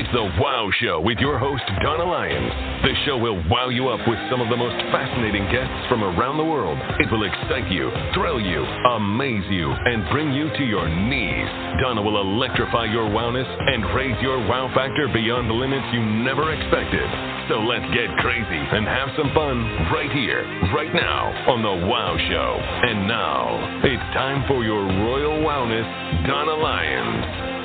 It's the Wow Show with your host, Donna Lyons. The show will wow you up with some of the most fascinating guests from around the world. It will excite you, thrill you, amaze you, and bring you to your knees. Donna will electrify your wowness and raise your wow factor beyond the limits you never expected. So let's get crazy and have some fun right here, right now on the Wow Show. And now, it's time for your royal wowness, Donna Lyons.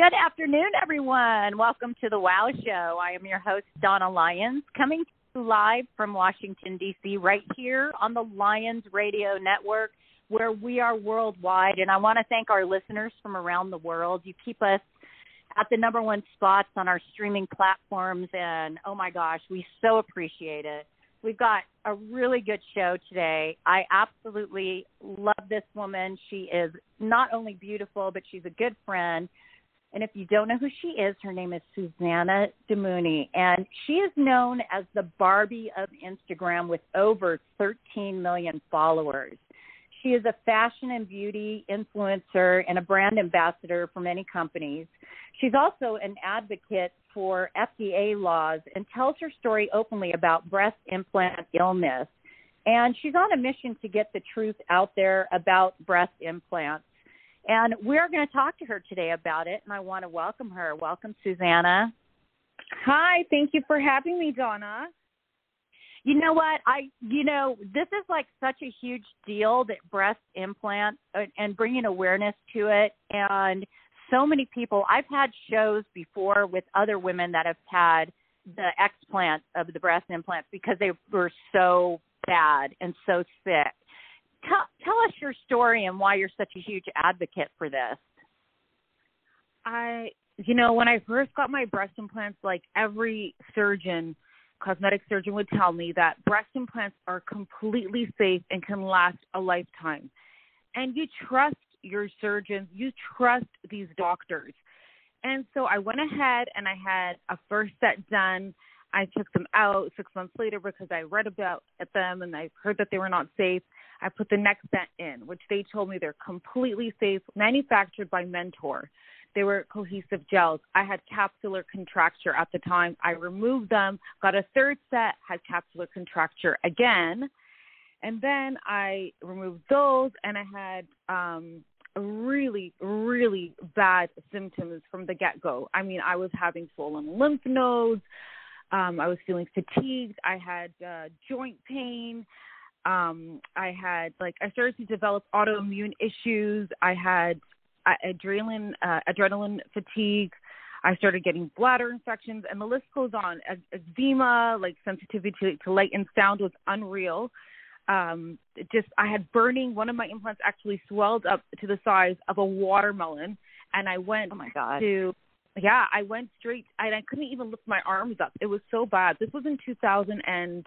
Good afternoon, everyone. Welcome to the Wow Show. I am your host, Donna Lyons, coming to you live from Washington, D.C., right here on the Lyons Radio Network, where we are worldwide. And I want to thank our listeners from around the world. You keep us at the number one spots on our streaming platforms. And oh my gosh, we so appreciate it. We've got a really good show today. I absolutely love this woman. She is not only beautiful, but she's a good friend and if you don't know who she is, her name is Susana Damouni. And she is known as the Barbie of Instagram with over 13 million followers. She is a fashion and beauty influencer and a brand ambassador for many companies. She's also an advocate for FDA laws and tells her story openly about breast implant illness. And she's on a mission to get the truth out there about breast implants. And we're going to talk to her today about it, and I want to welcome her. Welcome, Susana. Hi, thank you for having me, Donna. You know what? I, you know, this is like such a huge deal that breast implants uh, and bringing awareness to it. And so many people, I've had shows before with other women that have had the explant of the breast implants because they were so bad and so sick tell tell us your story and why you're such a huge advocate for this. I, you know, when I first got my breast implants, like every surgeon, cosmetic surgeon would tell me that breast implants are completely safe and can last a lifetime. And you trust your surgeons, you trust these doctors. And so I went ahead and I had a first set done. I took them out six months later because I read about them and I heard that they were not safe. I put the next set in, which they told me they're completely safe, manufactured by Mentor. They were cohesive gels. I had capsular contracture at the time. I removed them, got a third set, had capsular contracture again. And then I removed those and I had um really, really bad symptoms from the get go. I mean, I was having swollen lymph nodes. Um, I was feeling fatigued. I had uh, joint pain. Um i had like i started to develop autoimmune issues. I had uh, adrenaline uh, adrenaline fatigue. I started getting bladder infections. And the list goes on. Eczema like sensitivity to, to light and sound was unreal. Um just i had burning. One of my implants actually swelled up to the size of a watermelon. And i went oh my God. to yeah i went straight and i couldn't even lift my arms up it was so bad this was in 2000 and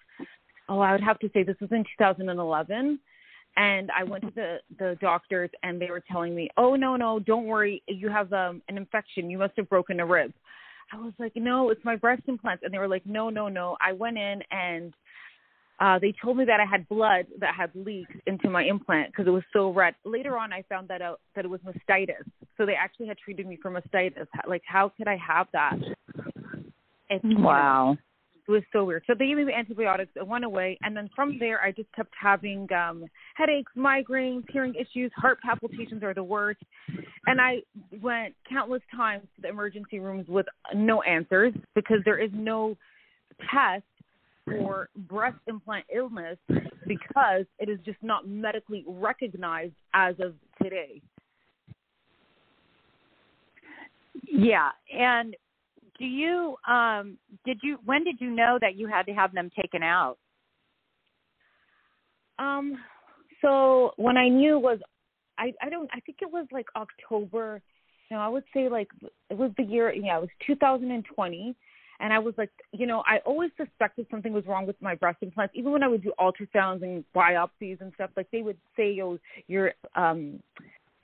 oh, I would have to say this was in 2011. And I went to the the doctors, and they were telling me, "Oh no, no, don't worry, you have um, an infection. You must have broken a rib." I was like, "No, it's my breast implants," and they were like, "No, no, no." I went in, and uh, they told me that I had blood that had leaked into my implant because it was so red. Later on, I found that out that it was mastitis. So they actually had treated me for mastitis. Like, how could I have that? It's, wow. You know, it was so weird. So they gave me antibiotics. It went away, and then from there, I just kept having um headaches, migraines, hearing issues, heart palpitations are the worst. And I went countless times to the emergency rooms with no answers because there is no test for breast implant illness because it is just not medically recognized as of today. Yeah, and do you um did you when did you know that you had to have them taken out um so when i knew was i i don't i think it was like october you know i would say like it was the year yeah it was 2020 and I was like, you know, I always suspected something was wrong with my breast implants. Even when I would do ultrasounds and biopsies and stuff, like they would say, "Oh, your um,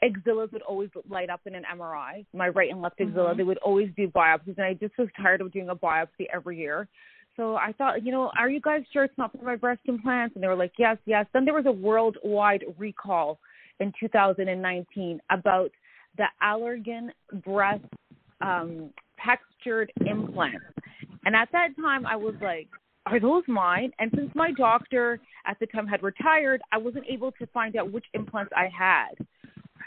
axillas would always light up in an MRI, my right and left axilla. Mm-hmm. They would always do biopsies, and I just was tired of doing a biopsy every year. So I thought, you know, are you guys sure it's not for my breast implants? And they were like, yes, yes. Then there was a worldwide recall in 2019 about the Allergan breast um, textured implants. And at that time, I was like, are those mine? And since my doctor at the time had retired, I wasn't able to find out which implants I had.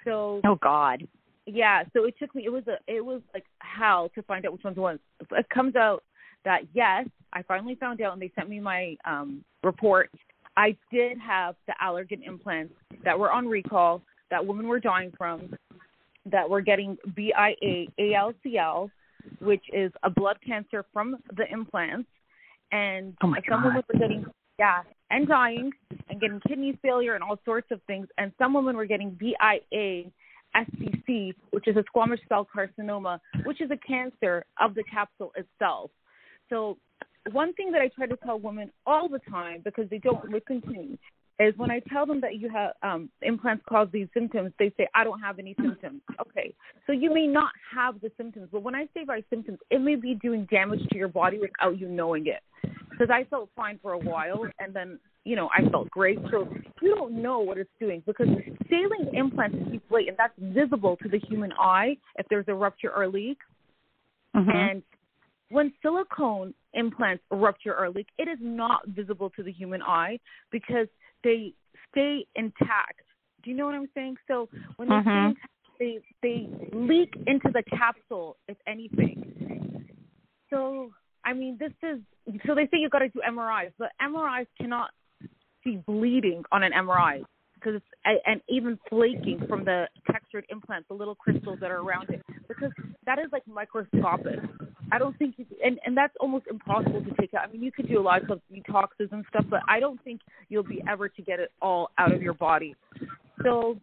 So, oh God, yeah. So it took me. It was a. It was like hell to find out which ones was. It comes out that yes, I finally found out, and they sent me my um report. I did have the Allergan implants that were on recall that women were dying from, that were getting BIA ALCL, which is a blood cancer from the implants and oh some women were getting yeah and dying and getting kidney failure and all sorts of things and some women were getting BIA SCC which is a squamous cell carcinoma which is a cancer of the capsule itself so one thing that I try to tell women all the time because they don't listen to me is when I tell them that you have um, implants cause these symptoms, they say, I don't have any symptoms. Okay, so you may not have the symptoms, but when I say by symptoms, it may be doing damage to your body without you knowing it. Because I felt fine for a while, and then, you know, I felt great. So you don't know what it's doing because saline implants deflate, and that's visible to the human eye if there's a rupture or leak. Mm-hmm. And when silicone implants rupture or leak, it is not visible to the human eye because they stay intact. Do you know what I'm saying? So when they mm-hmm. intact, they they leak into the capsule, if anything. So I mean, this is so they say you've got to do MRIs, but MRIs cannot see bleeding on an MRI because it's and even flaking from the textured implants, the little crystals that are around it, because that is like microscopic. I don't think you and and that's almost impossible to take out. I mean, you could do a lot of detoxes and stuff, but I don't think you'll be ever to get it all out of your body. So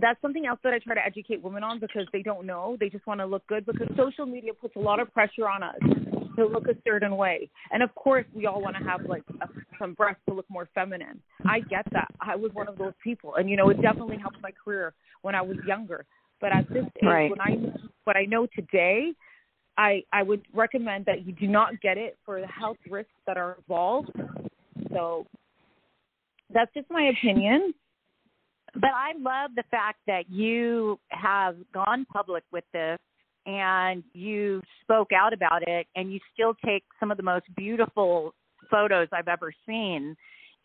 that's something else that I try to educate women on because they don't know. They just want to look good because social media puts a lot of pressure on us to look a certain way. And of course, we all want to have like a, some breasts to look more feminine. I get that. I was one of those people, and you know, it definitely helped my career when I was younger. But at this age, right. when I what I know today, I I would recommend that you do not get it for the health risks that are involved. So that's just my opinion. But I love the fact that you have gone public with this and you spoke out about it and you still take some of the most beautiful photos I've ever seen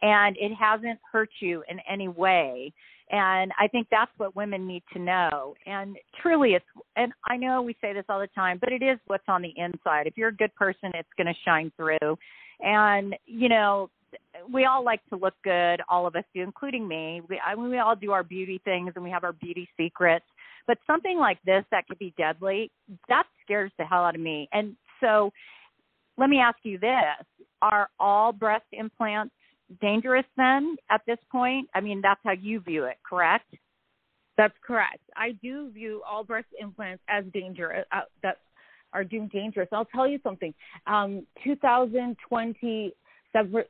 and it hasn't hurt you in any way. And i think that's what women need to know. And truly it's and i know we say this all the time but it is what's on the inside. If you're a good person it's going to shine through. And you know we all like to look good all of us do including me. We I mean, we all do our beauty things and we have our beauty secrets but something like this that could be deadly that scares the hell out of me and so let me ask you this are all breast implants dangerous then at this point? I mean, that's how you view it, correct? That's correct. I do view all breast implants as dangerous. Uh, that are deemed dangerous. I'll tell you something. Um, 2020,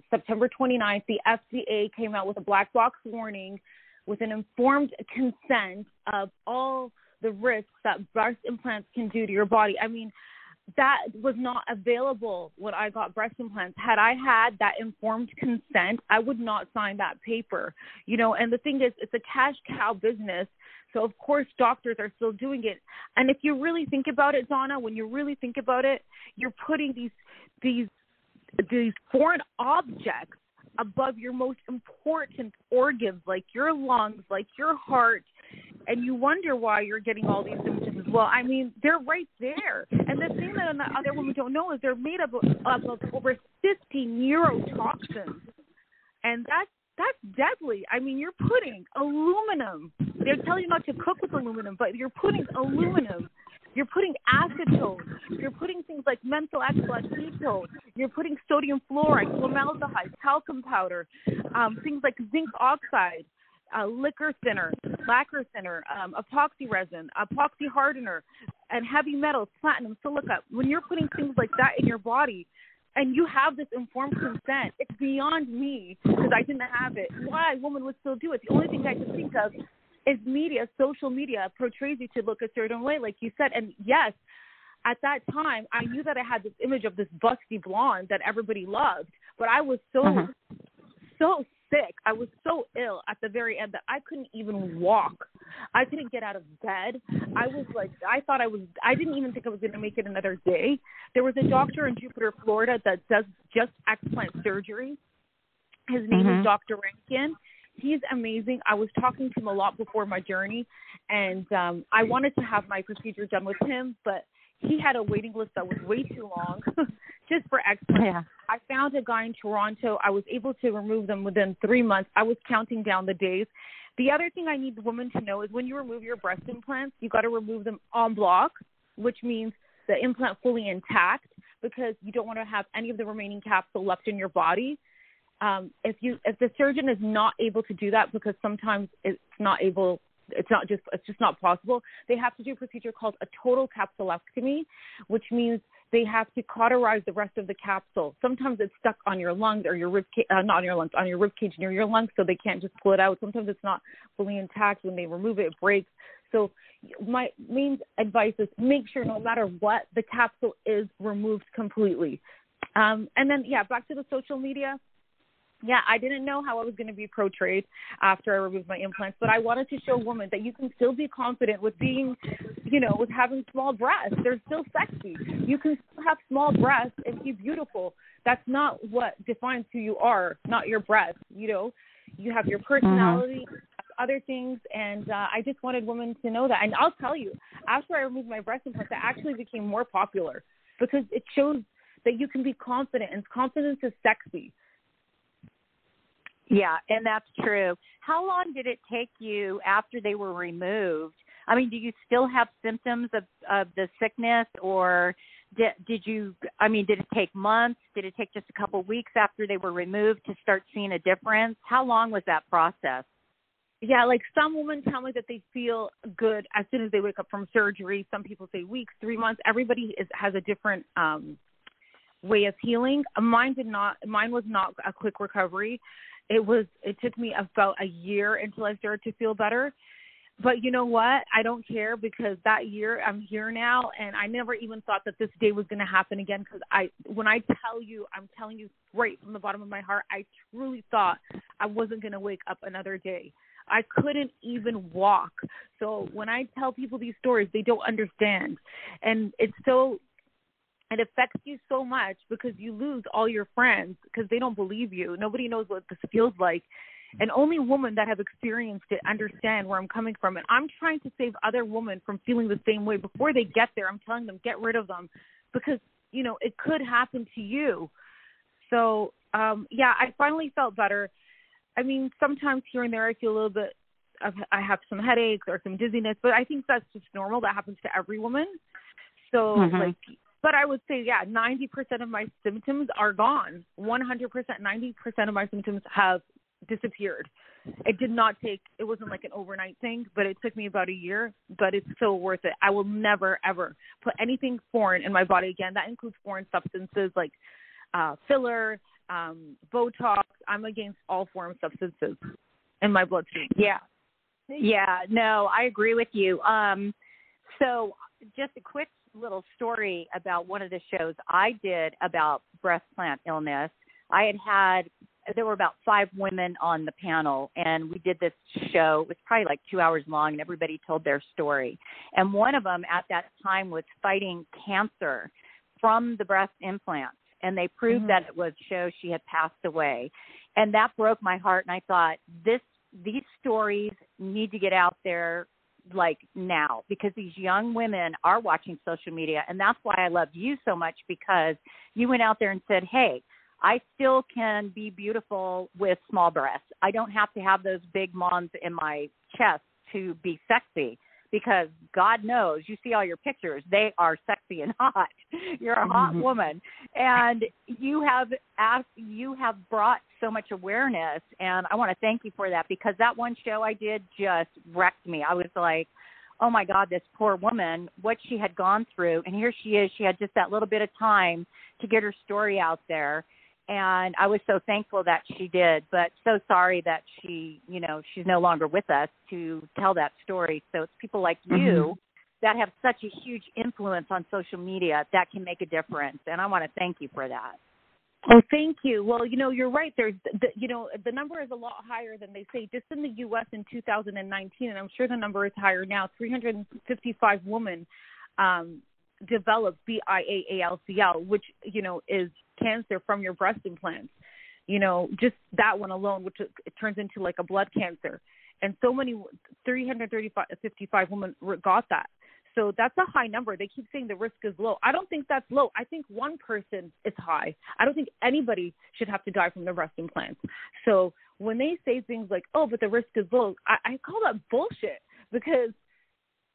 September 29th, the FDA came out with a black box warning with an informed consent of all the risks that breast implants can do to your body. I mean, that was not available when I got breast implants. Had I had that informed consent, I would not sign that paper. You know, and the thing is, it's a cash cow business. So of course doctors are still doing it. And if you really think about it, Donna, when you really think about it, you're putting these these these foreign objects above your most important organs like your lungs, like your heart, and you wonder why you're getting all these symptoms. Well, I mean, they're right there. And the thing that other women don't know is they're made up of, of over 50 neurotoxins, and that's that's deadly. I mean, you're putting aluminum. They're telling you not to cook with aluminum, but you're putting aluminum. You're putting acetone. You're putting things like menthol ketone. You're putting sodium fluoride, formaldehyde, talcum powder, um, things like zinc oxide uh, liquor thinner, lacquer thinner, um, epoxy resin, epoxy hardener, and heavy metals, platinum, silica. When you're putting things like that in your body, and you have this informed consent, it's beyond me because I didn't have it. Why a woman would still do it? The only thing I can think of is media, social media portrays you to look a certain way, like you said. And yes, at that time, I knew that I had this image of this busty blonde that everybody loved, but I was so, uh-huh. so sick. I was so ill at the very end that I couldn't even walk. I couldn't get out of bed. I was like, I thought I was, I didn't even think I was going to make it another day. There was a doctor in Jupiter, Florida that does just explant surgery. His name mm-hmm. is Dr. Rankin. He's amazing. I was talking to him a lot before my journey, and um, I wanted to have my procedure done with him, but he had a waiting list that was way too long just for explants. Yeah. I found a guy in Toronto. I was able to remove them within three months. I was counting down the days. The other thing I need the women to know is when you remove your breast implants, you got to remove them en bloc, which means the implant fully intact because you don't want to have any of the remaining capsule left in your body. Um, if you if the surgeon is not able to do that because sometimes it's not able it's not just it's just not possible. They have to do a procedure called a total capsulectomy, which means they have to cauterize the rest of the capsule. Sometimes it's stuck on your lungs or your rib cage, uh, not on your lungs, on your rib cage near your lungs, so they can't just pull it out. Sometimes it's not fully intact. When they remove it, it breaks. So my main advice is make sure no matter what, the capsule is removed completely. Um, and then yeah, back to the social media yeah, I didn't know how I was going to be portrayed after I removed my implants, but I wanted to show women that you can still be confident with being, you know, with having small breasts. They're still sexy. You can still have small breasts and be beautiful. That's not what defines who you are, not your breasts. You know, you have your personality, mm-hmm. other things, and uh, I just wanted women to know that. And I'll tell you, after I removed my breast implants, I actually became more popular because it shows that you can be confident, and confidence is sexy yeah, and that's true. How long did it take you after they were removed? I mean, do you still have symptoms of of the sickness or did did you I mean, did it take months? Did it take just a couple of weeks after they were removed to start seeing a difference? How long was that process? Yeah, like some women tell me that they feel good as soon as they wake up from surgery. Some people say weeks, 3 months. Everybody is has a different um way of healing. Mine did not mine was not a quick recovery it was it took me about a year until I started to feel better. But you know what? I don't care because that year I'm here now and I never even thought that this day was going to happen again cuz I when I tell you, I'm telling you right from the bottom of my heart, I truly thought I wasn't going to wake up another day. I couldn't even walk. So when I tell people these stories, they don't understand. And it's so it affects you so much because you lose all your friends because they don't believe you. Nobody knows what this feels like. And only women that have experienced it understand where I'm coming from. And I'm trying to save other women from feeling the same way before they get there. I'm telling them, get rid of them because, you know, it could happen to you. So, um, yeah, I finally felt better. I mean, sometimes here and there I feel a little bit, of, I have some headaches or some dizziness, but I think that's just normal. That happens to every woman. So, mm-hmm. like, but I would say, yeah, 90% of my symptoms are gone. 100%, 90% of my symptoms have disappeared. It did not take, it wasn't like an overnight thing, but it took me about a year, but it's still worth it. I will never, ever put anything foreign in my body again. That includes foreign substances like uh, filler, um, Botox. I'm against all foreign substances in my bloodstream. Yeah. Yeah, no, I agree with you. Um, so just a quick little story about one of the shows I did about breast plant illness. I had had there were about five women on the panel and we did this show it was probably like two hours long and everybody told their story and one of them at that time was fighting cancer from the breast implants and they proved mm-hmm. that it was show she had passed away and that broke my heart and i thought this these stories need to get out there like now because these young women are watching social media and that's why I loved you so much because you went out there and said, "Hey, I still can be beautiful with small breasts. I don't have to have those big moms in my chest to be sexy." because God knows you see all your pictures, they are sexy and hot. You're a hot mm-hmm. woman, and you have asked, you have brought so much awareness, and I want to thank you for that because that one show I did just wrecked me. I was like, oh my God, this poor woman, what she had gone through, and here she is. She had just that little bit of time to get her story out there and I was so thankful that she did, but so sorry that she, you know, she's no longer with us to tell that story. So it's people like you mm-hmm. That have such a huge influence on social media that can make a difference, and I want to thank you for that. Oh, thank you. Well, you know, you're right. There's, the, you know, the number is a lot higher than they say. Just in the U.S. in 2019, and I'm sure the number is higher now. 355 women um, developed BIAALCL, which you know is cancer from your breast implants. You know, just that one alone, which it turns into like a blood cancer, and so many 355 women got that. So that's a high number. They keep saying the risk is low. I don't think that's low. I think one person is high. I don't think anybody should have to die from the breast implants. So when they say things like, "Oh, but the risk is low," I, I call that bullshit because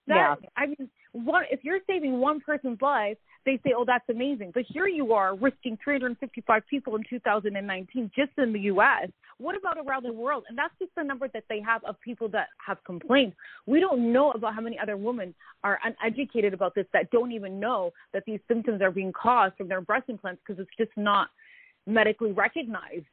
that yeah. I mean, one if you're saving one person's life, they say, "Oh, that's amazing." But here you are risking 355 people in 2019 just in the U.S. What about around the world? And that's just the number that they have of people that have complained. We don't know about how many other women are uneducated about this that don't even know that these symptoms are being caused from their breast implants because it's just not medically recognized.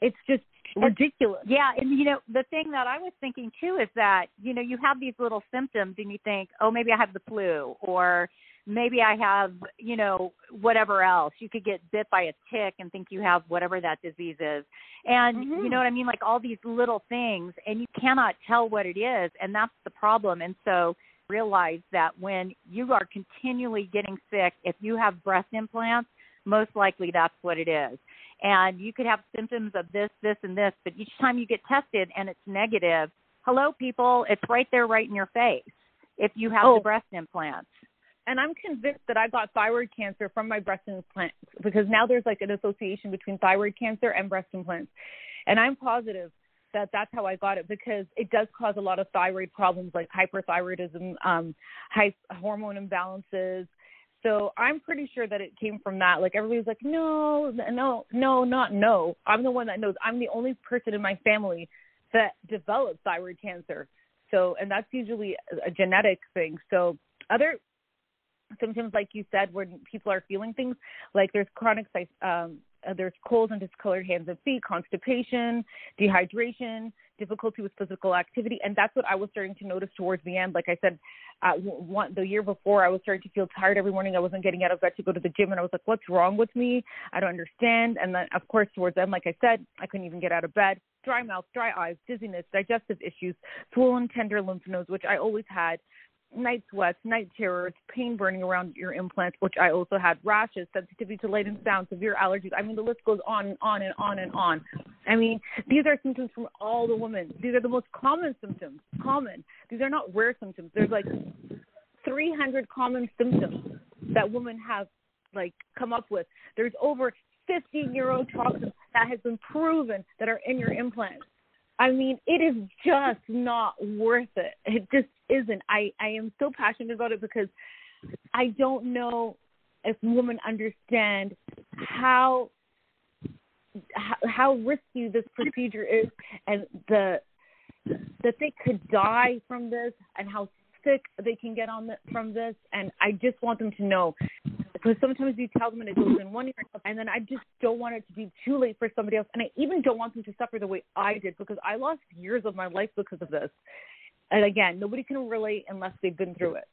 It's just ridiculous. Yeah, and you know the thing that I was thinking too is that you know you have these little symptoms and you think, oh, maybe I have the flu or maybe I have you know whatever else. You could get bit by a tick and think you have whatever that disease is, and mm-hmm. you know what I mean, like all these little things, and you cannot tell what it is, and that's the problem. And so realize that when you are continually getting sick, if you have breast implants, most likely that's what it is and you could have symptoms of this, this, and this, but each time you get tested and it's negative, hello, people, it's right there, right in your face if you have oh. the breast implants. And I'm convinced that I got thyroid cancer from my breast implants because now there's like an association between thyroid cancer and breast implants. And I'm positive that that's how I got it because it does cause a lot of thyroid problems like hyperthyroidism, um, high hormone imbalances, so I'm pretty sure that it came from that. Like everybody's like, no, no, no, not no. I'm the one that knows. I'm the only person in my family that developed thyroid cancer. So, and that's usually a genetic thing. So, other symptoms, like you said, when people are feeling things like there's chronic, um, uh, there's colds and discolored hands and feet, constipation, dehydration, difficulty with physical activity, and that's what I was starting to notice towards the end. Like I said, uh, one, the year before, I was starting to feel tired every morning. I wasn't getting out of bed to go to the gym, and I was like, "What's wrong with me? I don't understand." And then, of course, towards the end, like I said, I couldn't even get out of bed. Dry mouth, dry eyes, dizziness, digestive issues, swollen, tender lymph nodes, which I always had, night sweats, night terrors, pain burning around your implants, which I also had, rashes, sensitivity to light and sound, severe allergies. I mean, the list goes on and on and on and on. I mean, these are symptoms from all the women. These are the most common symptoms. Common. These are not rare symptoms. There's like 300 common symptoms that women have like come up with. There's over 50 neurotoxins that has been proven that are in your implants. I mean, it is just not worth it. It just isn't. I I am so passionate about it because I don't know if women understand how how, risky this procedure is and the that they could die from this and how sick they can get on the, from this and I just want them to know because sometimes you tell them and it goes in one ear and then I just don't want it to be too late for somebody else and I even don't want them to suffer the way I did because I lost years of my life because of this. And again, nobody can relate unless they've been through it.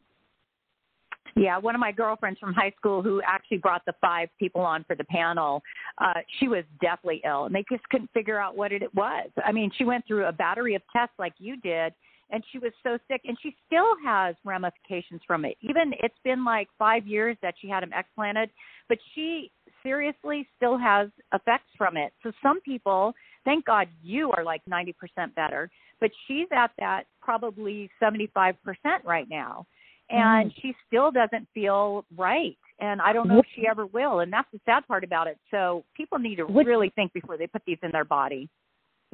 Yeah, one of my girlfriends from high school who actually brought the five people on for the panel, uh, she was deathly ill and they just couldn't figure out what it was. I mean, she went through a battery of tests like you did and she was so sick and she still has ramifications from it. Even it's been like five years that she had them explanted but she seriously still has effects from it. So some people thank god you are like ninety percent better but she's at that probably seventy five percent right now. And mm. she still doesn't feel right and i don't know if she ever will and that's the sad part about it. So people need to really think before they put these in their body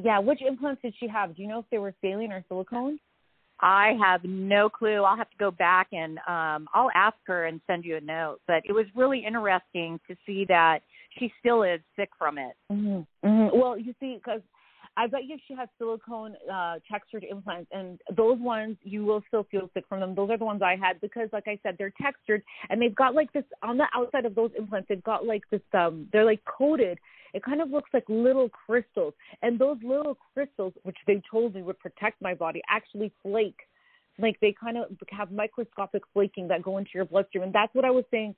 yeah, which implants did she have? Do you know if they were saline or silicone? I have no clue. I'll have to go back and um I'll ask her and send you a note. But it was really interesting to see that she still is sick from it. Mm-hmm. Mm-hmm. Well, you see, because I bet you she has silicone uh, textured implants, and those ones you will still feel sick from them. Those are the ones I had because, like I said, they're textured and they've got like this on the outside of those implants. They've got like this um, they're like coated. It kind of looks like little crystals, and those little crystals, which they told me would protect my body, actually flake. Like they kind of have microscopic flaking that go into your bloodstream, and that's what I was saying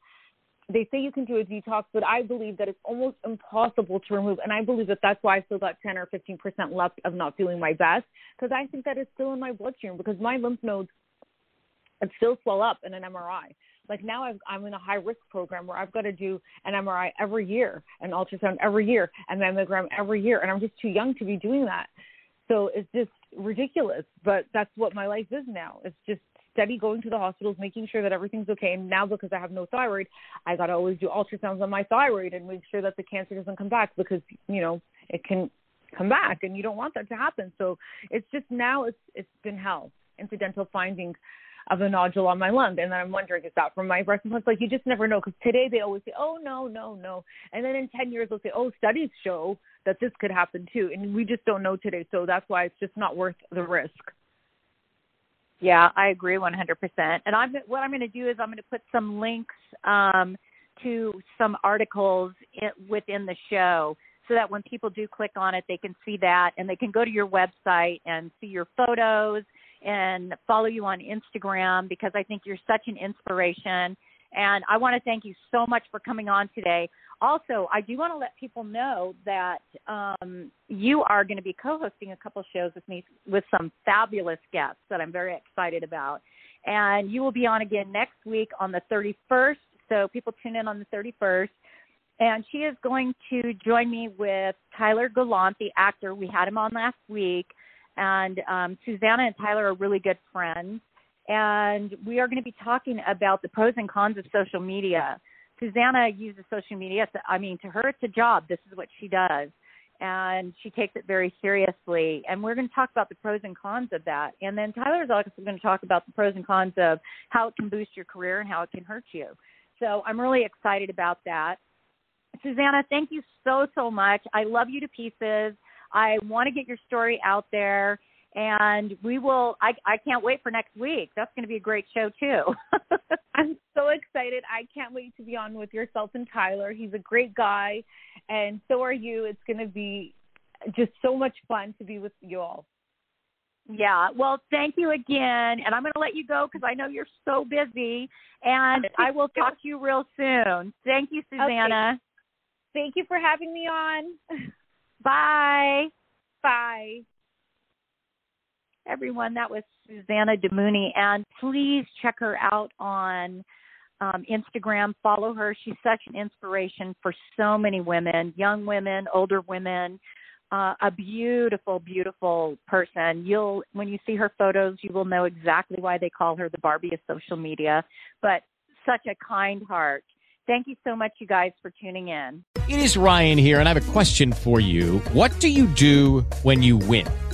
they say you can do a detox, but I believe that it's almost impossible to remove. And I believe that that's why I still got 10 or 15% left of not feeling my best because I think that it's still in my bloodstream because my lymph nodes still swell up in an MRI. Like now I've, I'm in a high risk program where I've got to do an MRI every year, an ultrasound every year, a mammogram every year. And I'm just too young to be doing that. So it's just ridiculous, but that's what my life is now. It's just steady going to the hospitals, making sure that everything's okay. And now because I have no thyroid, I got to always do ultrasounds on my thyroid and make sure that the cancer doesn't come back because, you know, it can come back and you don't want that to happen. So it's just now it's it's been hell. Incidental findings of a nodule on my lung. And then I'm wondering, is that from my breast implants? Like, you just never know. Because today they always say, oh, no, no, no. And then in 10 years, they'll say, oh, studies show that this could happen too. And we just don't know today. So that's why it's just not worth the risk. Yeah, I agree 100%. And I'm what I'm going to do is I'm going to put some links um, to some articles in, within the show so that when people do click on it, they can see that and they can go to your website and see your photos and follow you on Instagram because I think you're such an inspiration. And I want to thank you so much for coming on today. Also, I do want to let people know that um, you are going to be co-hosting a couple shows with me with some fabulous guests that I'm very excited about. And you will be on again next week on the 31st. So people tune in on the 31st. And she is going to join me with Tyler Gallant, the actor. We had him on last week and um, Susana and Tyler are really good friends. And we are going to be talking about the pros and cons of social media. Susana uses social media. I mean, to her, it's a job. This is what she does. And she takes it very seriously. And we're going to talk about the pros and cons of that. And then Tyler is also going to talk about the pros and cons of how it can boost your career and how it can hurt you. So I'm really excited about that. Susana, thank you so, so much. I love you to pieces. I want to get your story out there and we will I I can't wait for next week. That's going to be a great show too. I'm so excited. I can't wait to be on with yourself and Tyler. He's a great guy and so are you. It's going to be just so much fun to be with you all. Yeah. Well, thank you again. And I'm going to let you go because I know you're so busy. And I will talk to you real soon. Thank you, Susana. Okay. Thank you for having me on. Bye. Bye. Everyone, that was Susana Damouni. And please check her out on um, Instagram. Follow her. She's such an inspiration for so many women, young women, older women. Uh, a beautiful, beautiful person. You'll when you see her photos, you will know exactly why they call her the Barbie of social media. But such a kind heart. Thank you so much, you guys, for tuning in. It is Ryan here, and I have a question for you. What do you do when you win?